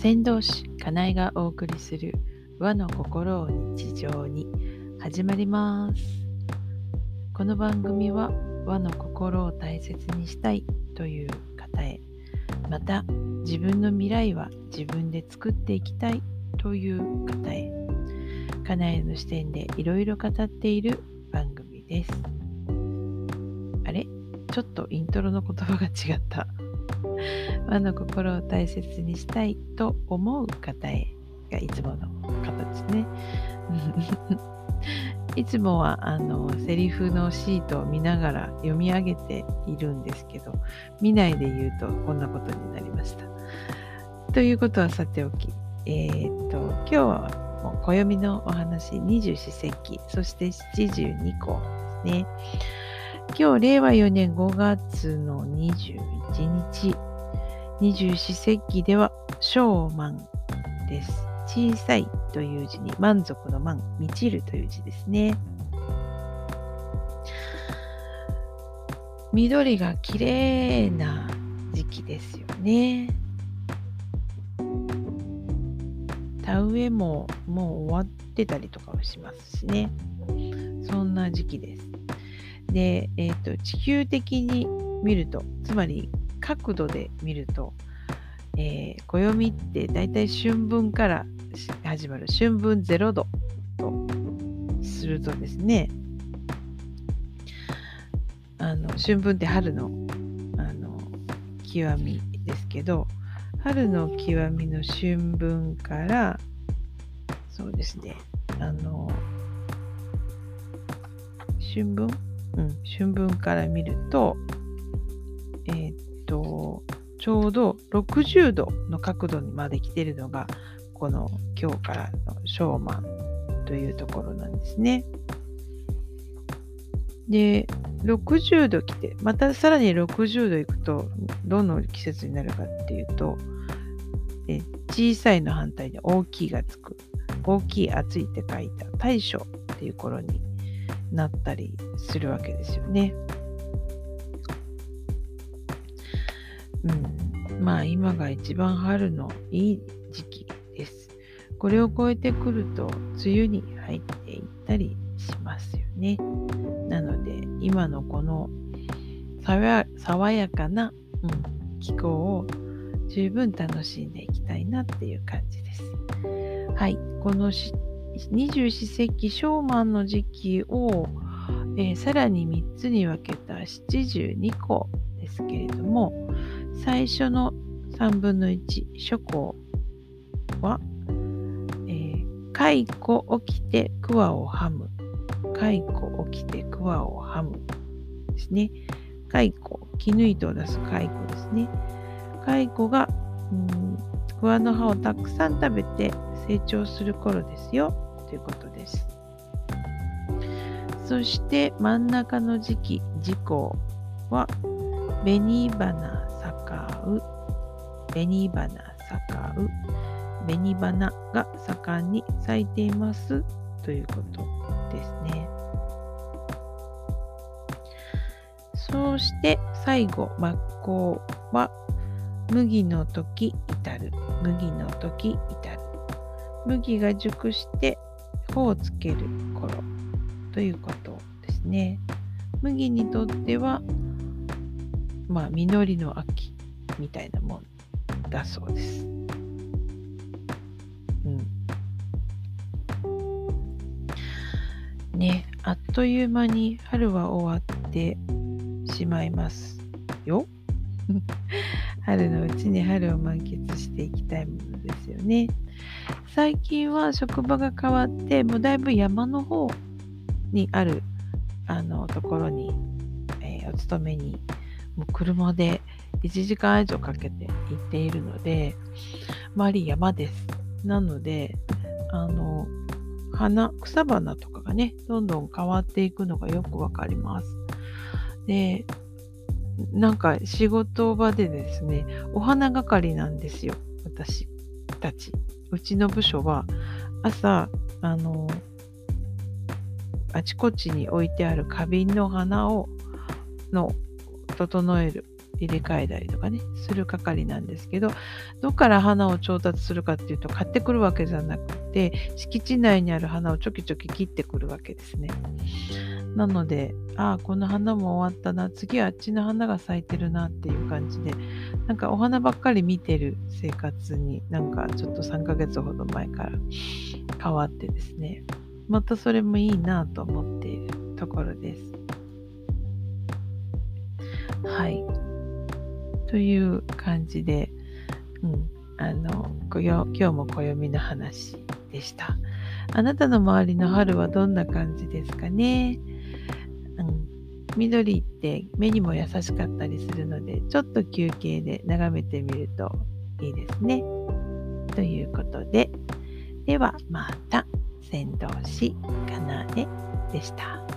先導師かなえがお送りする和の心を日常に始まります。この番組は和の心を大切にしたいという方へまた自分の未来は自分で作っていきたいという方へかなえの視点でいろいろ語っている番組です。あれ？ちょっとイントロの言葉が違った。和の心を大切にしたいと思う方へがいつもの形ね。いつもはあのセリフのシートを見ながら読み上げているんですけど見ないで言うとこんなことになりました。ということはさておき、えー、っと今日はもう暦のお話二十四節気そして七十二項ですね。今日令和4年5月の21日二十四節気では、小満です。小さいという字に満足の満、満ちるという字ですね。緑が綺麗な時期ですよね。田植えももう終わってたりとかもしますしね。そんな時期です。で、えっ、ー、と、地球的に見ると、つまり角度で見ると、えー、暦ってだいたい春分から始まる春分0度とするとですねあの春分って春のあの極みですけど春の極みの春分からそうですねあの春分？うん春分から見るとえー、と、ちょうど60度の角度にまで来てるのが、この今日からのショーマンというところなんですね。で、60度来て、またさらに60度行くと、どの季節になるかっていうと、え小さいの反対に大きいがつく。大きい、暑いって書いた大暑っていう頃になったりするわけですよね。うん、まあ今が一番春のいい時期です。これを超えてくると梅雨に入っていったりしますよね。なので今のこの爽やかな、うん、気候を十分楽しんでいきたいなっていう感じです。はい、この二十四節気小満の時期を、えー、さらに3つに分けた七十二個ですけれども、最初の3分の1諸行は、えー、蚕起きて桑をはむ。蚕起きて桑をはむ。ですね。蚕、絹糸を出す蚕ですね。蚕が、うん、桑の葉をたくさん食べて成長する頃ですよ。ということです。そして真ん中の時期、時効は、紅花う、紅花盛う、紅花が盛んに咲いていますということですね。そして最後、真っ向は麦の時至る。麦の時至る。麦が熟して穂をつける頃ということですね。麦にとっては、まあ、実りの秋みたいなもんだそうです。うん。ね、あっという間に春は終わってしまいますよ。春のうちに春を満喫していきたいものですよね。最近は職場が変わって、もうだいぶ山の方にあるあのところに、えー、お勤めに、もう車で1時間以上かけて行っているので、周り山です。なので、あの、花、草花とかがね、どんどん変わっていくのがよくわかります。で、なんか仕事場でですね、お花係なんですよ、私たち。うちの部署は、朝、あの、あちこちに置いてある花瓶の花を、の、整える入れ替えたりとかね、する係なんですけど、どっから花を調達するかっていうと、買ってくるわけじゃなくて、敷地内にある花をちょきちょき切ってくるわけですね。なので、ああ、この花も終わったな、次はあっちの花が咲いてるなっていう感じで、なんかお花ばっかり見てる生活になんかちょっと3ヶ月ほど前から変わってですね、またそれもいいなと思っているところです。はい。という感じで、うん、あの今日も暦の話でした。あなたの周りの春はどんな感じですかね、うん、緑って目にも優しかったりするのでちょっと休憩で眺めてみるといいですね。ということでではまた先導師かなえでした。